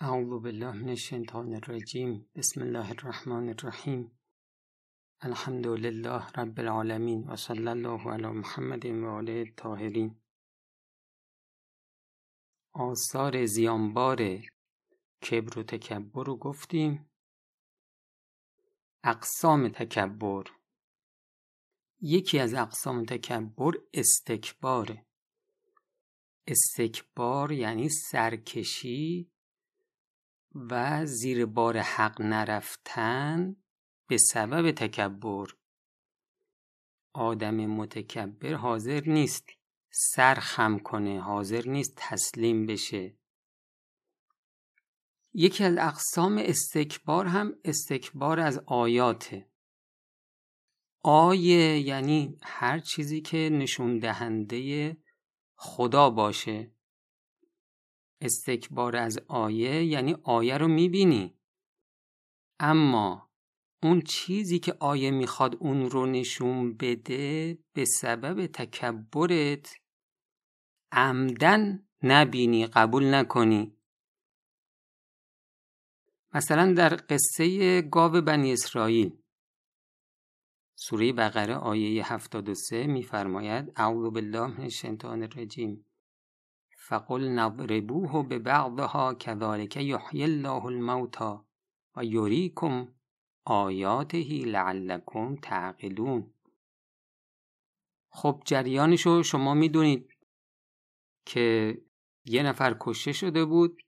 اعوذ بالله من الشیطان الرجیم. بسم الله الرحمن الرحیم. الحمد لله رب العالمین و صلی الله علی محمد و آله الطاهرین. آثار زیانبار کبر و تکبر رو گفتیم. اقسام تکبر. یکی از اقسام تکبر استکباره استکبار یعنی سرکشی و زیر بار حق نرفتن به سبب تکبر. آدم متکبر حاضر نیست سر خم کنه حاضر نیست تسلیم بشه. یکی از اقسام استکبار هم استکبار از آیاته. آیه یعنی هر چیزی که نشون دهنده خدا باشه. استکبار از آیه یعنی آیه رو می‌بینی. اما اون چیزی که آیه می‌خواد اون رو نشون بده به سبب تکبرت عمدن نبینی قبول نکنی. مثلا در قصه گاو بنی اسرائیل سوره بقره آیه 73 میفرماید اعوذ بالله من الشیطان الرجیم. فقل نضربوه به بعضها کذالک یحیی الله الموتا و یریکم آیاته لعلکم تعقلون. خب جریانشو شما می‌دونید که یه نفر کشته شده بود.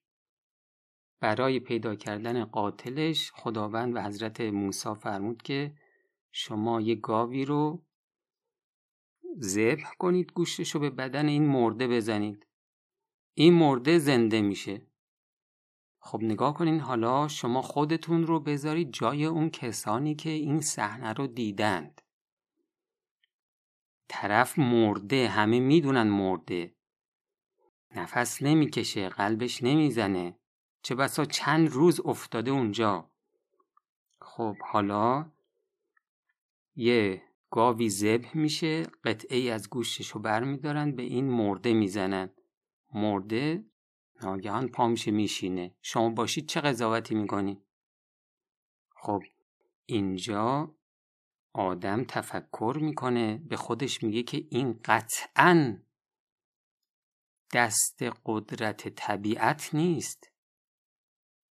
برای پیدا کردن قاتلش خداوند و حضرت موسی فرمود که شما یه گاوی رو ذبح کنید گوشتش رو به بدن این مرده بزنید. این مرده زنده میشه. خب نگاه کنین حالا شما خودتون رو بذارید جای اون کسانی که این صحنه رو دیدند. طرف مرده همه می‌دونن مرده. نفس نمی‌کشه قلبش نمی‌زنه. چه بسا چند روز افتاده اونجا. خب حالا یه گاوی ذبح میشه قطعه از گوشتش رو برمیدارن به این مرده می‌زنن. مرده؟ ناگهان پا میشه میشینه. شما باشید چه قضاوتی می‌کنی؟ خب اینجا آدم تفکر می‌کنه به خودش میگه که این قطعا دست قدرت طبیعت نیست.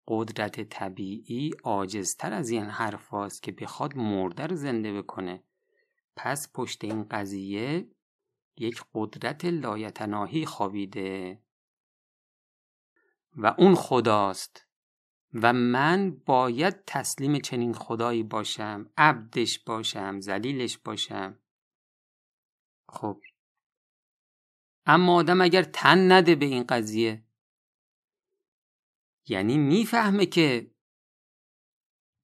قدرت طبیعی عاجزتر از این حرف که بخواد مرده رو زنده بکنه. پس پشت این قضیه یک قدرت لایتناهی خوابیده و اون خداست و من باید تسلیم چنین خدایی باشم عبدش باشم زلیلش باشم. خب. اما آدم اگر تن نده به این قضیه یعنی می‌فهمه که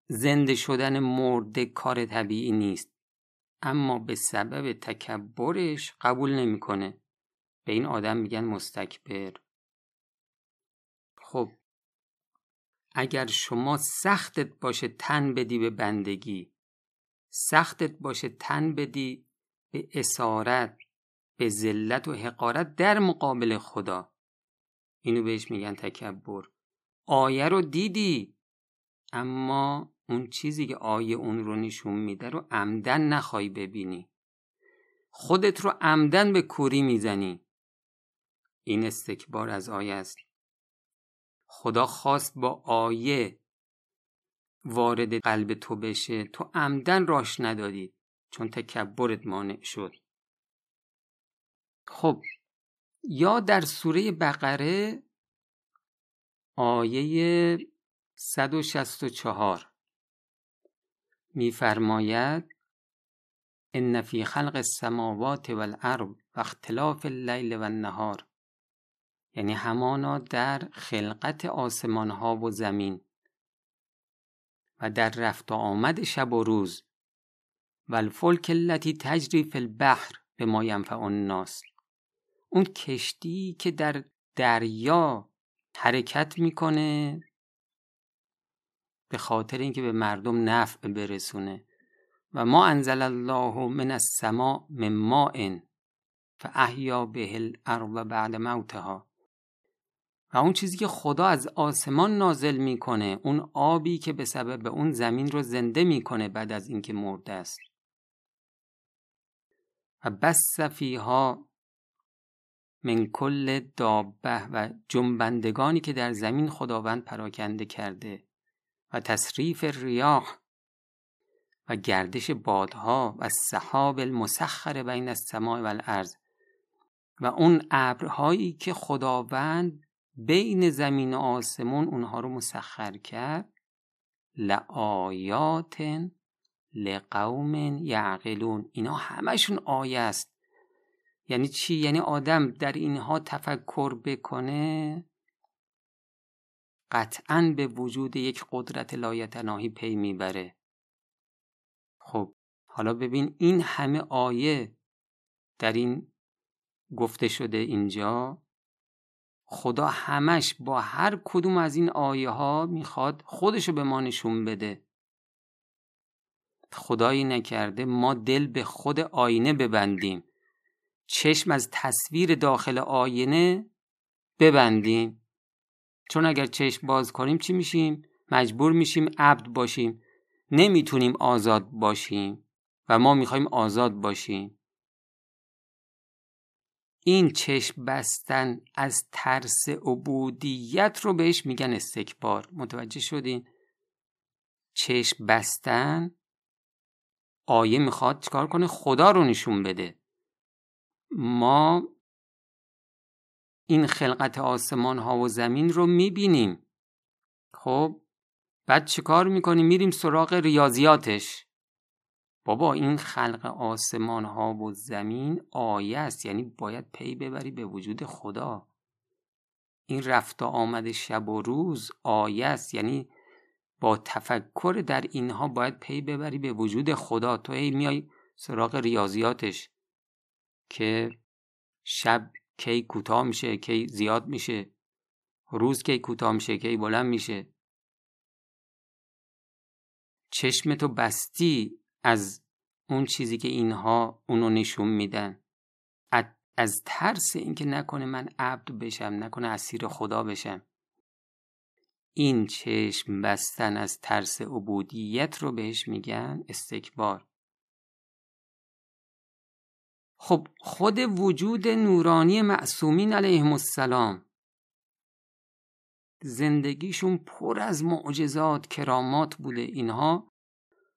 زنده شدن مرده کار طبیعی نیست. اما به سبب تکبرش قبول نمی‌کنه. به این آدم میگن مستکبر. خب اگر شما سختت باشه تن بدی به بندگی سختت باشه تن بدی به اسارت به ذلت و حقارت در مقابل خدا. اینو بهش میگن تکبر. آیه رو دیدی اما اون چیزی که آیه اون رو نشون میده رو عمدن نخوای ببینی. خودت رو عمدن به کوری می‌زنی. این استکبار از آیه است. خدا خواست با آیه وارد قلب تو بشه. تو عمدن راش ندادید چون تکبرت مانع شد. خب یا در سوره بقره آیه 164 میفرماید ان فی خلق السماوات والارض و اختلاف اللیل و النهار. یعنی همانا در خلقت آسمان ها و زمین و در رفت و آمد شب و روز. و الفلک التي تجری فی البحر به ما ینفع الناس. اون کشتی که در دریا حرکت می‌کنه به خاطر اینکه به مردم نفع برسونه. و ما انزل الله من السماء من ماء فاحیا به الارض بعد موتها. و اون چیزی که خدا از آسمان نازل می‌کنه اون آبی که به سبب اون زمین رو زنده می‌کنه بعد از اینکه مرده است. و بس فیها من کل دابه و جنبندگانی که در زمین خداوند پراکنده کرده. و تصریف ریاح و گردش بادها و سحاب المسخر بین السماء و الارض و اون ابرهایی که خداوند بین زمین و آسمون اونها رو مسخر کرد لآیات لقوم یعقلون. اینا همشون آیه است. یعنی چی؟ یعنی آدم در اینها تفکر بکنه قطعا به وجود یک قدرت لایتناهی پی می‌بره. خب حالا ببین این همه آیه در این گفته شده اینجا خدا همش با هر کدوم از این آیه ها می‌خواد خودشو به ما نشون بده. خدایی نکرده ما دل به خود آینه ببندیم. چشم از تصویر داخل آینه ببندیم. چون اگر چشم باز کنیم چی میشیم؟ مجبور میشیم عبد باشیم. نمی‌تونیم آزاد باشیم و ما می‌خوایم آزاد باشیم. این چشم بستن از ترس عبودیت رو بهش میگن استکبار. متوجه شدین؟ چشم بستن آیه می‌خواد چکار کنه؟ خدا رو نشون بده. ما این خلقت آسمان ها و زمین رو می‌بینیم. خب بعد چیکار می‌کنیم؟ میریم سراغ ریاضیاتش. بابا این خلق آسمان ها و زمین آیه است. یعنی باید پی ببری به وجود خدا. این رفت و آمد شب و روز آیه است. یعنی با تفکر در اینها باید پی ببری به وجود خدا. تو هی میای سراغ ریاضیاتش که شب کی کوتاه میشه کی زیاد میشه. روز کی کوتاه میشه کی بلند میشه. چشم تو بستی از اون چیزی که اینها اونو نشون میدن. از ترس اینکه نکنه من عبد بشم نکنه اسیر خدا بشم. این چشم بستن از ترس عبودیت رو بهش میگن استکبار. خب خود وجود نورانی معصومین علیهم السلام. زندگیشون پر از معجزات کرامات بوده. اینها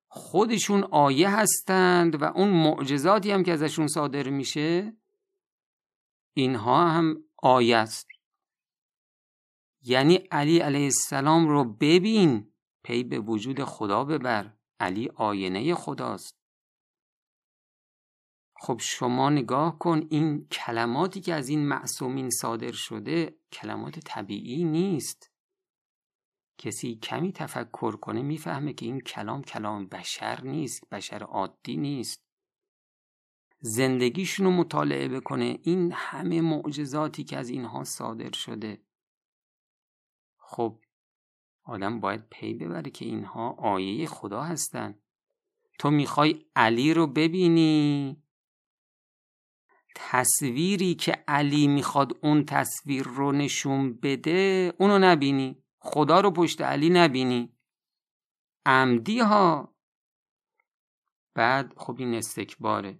خودشون آیه هستند و اون معجزاتی هم که ازشون صادر میشه اینها هم آیه است. یعنی علی علیه السلام رو ببین پی به وجود خدا ببر. علی آینه خداست. خب شما نگاه کن این کلماتی که از این معصومین صادر شده کلمات طبیعی نیست. کسی کمی تفکر کنه می‌فهمه که این کلام کلام بشر نیست بشر عادی نیست. زندگیشون رو مطالعه بکنه این همه معجزاتی که از اینها صادر شده. خب آدم باید پی ببره که اینها آیه خدا هستن. تو می‌خوای علی رو ببینی؟ تصویری که علی می‌خواد اون تصویر رو نشون بده اونو نبینی. خدا رو پشت علی نبینی. عمدی ها. بعد خب این استکباره.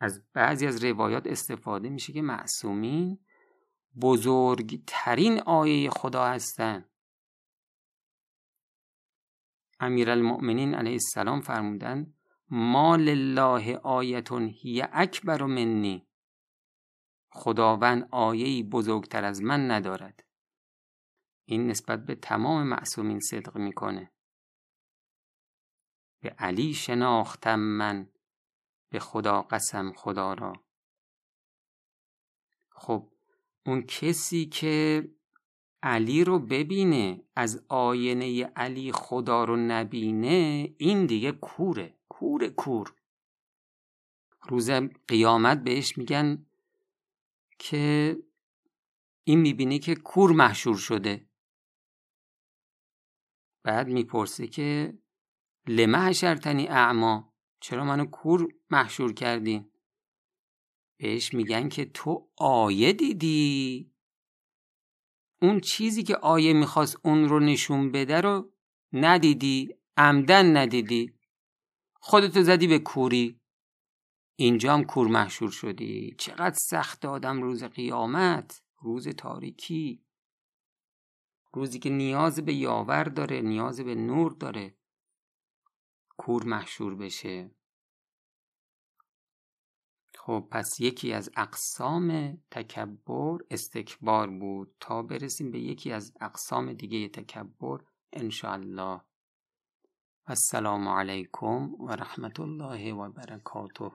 از بعضی از روایات استفاده میشه که معصومین بزرگترین آیه خدا هستند امیرالمؤمنین علیه السلام فرمودن ما لله آیتون هی اکبر منی. خداوند آیهی بزرگتر از من ندارد. این نسبت به تمام معصومین صدق می‌کنه. به علی شناختم من به خدا قسم خدا را. خب اون کسی که علی رو ببینه از آینه علی خدا رو نبینه این دیگه کوره کور کور. روز قیامت بهش میگن که این می‌بینی که کور محشور شده. بعد می‌پرسه که لمه حشرتنی اعما چرا منو کور محشور کردین؟ بهش میگن که تو آیه دیدی؟ اون چیزی که آیه می‌خواست اون رو نشون بده رو ندیدی عمدن ندیدی. خودتو زدی به کوری. اینجا هم کور محشور شدی. چقدر سخت آدم روز قیامت روز تاریکی. روزی که نیاز به یاور داره نیاز به نور داره. کور محشور بشه. خب پس یکی از اقسام تکبر استکبار بود. تا برسیم به یکی از اقسام دیگه تکبر انشاءالله. السلام علیکم و رحمت الله و برکاته.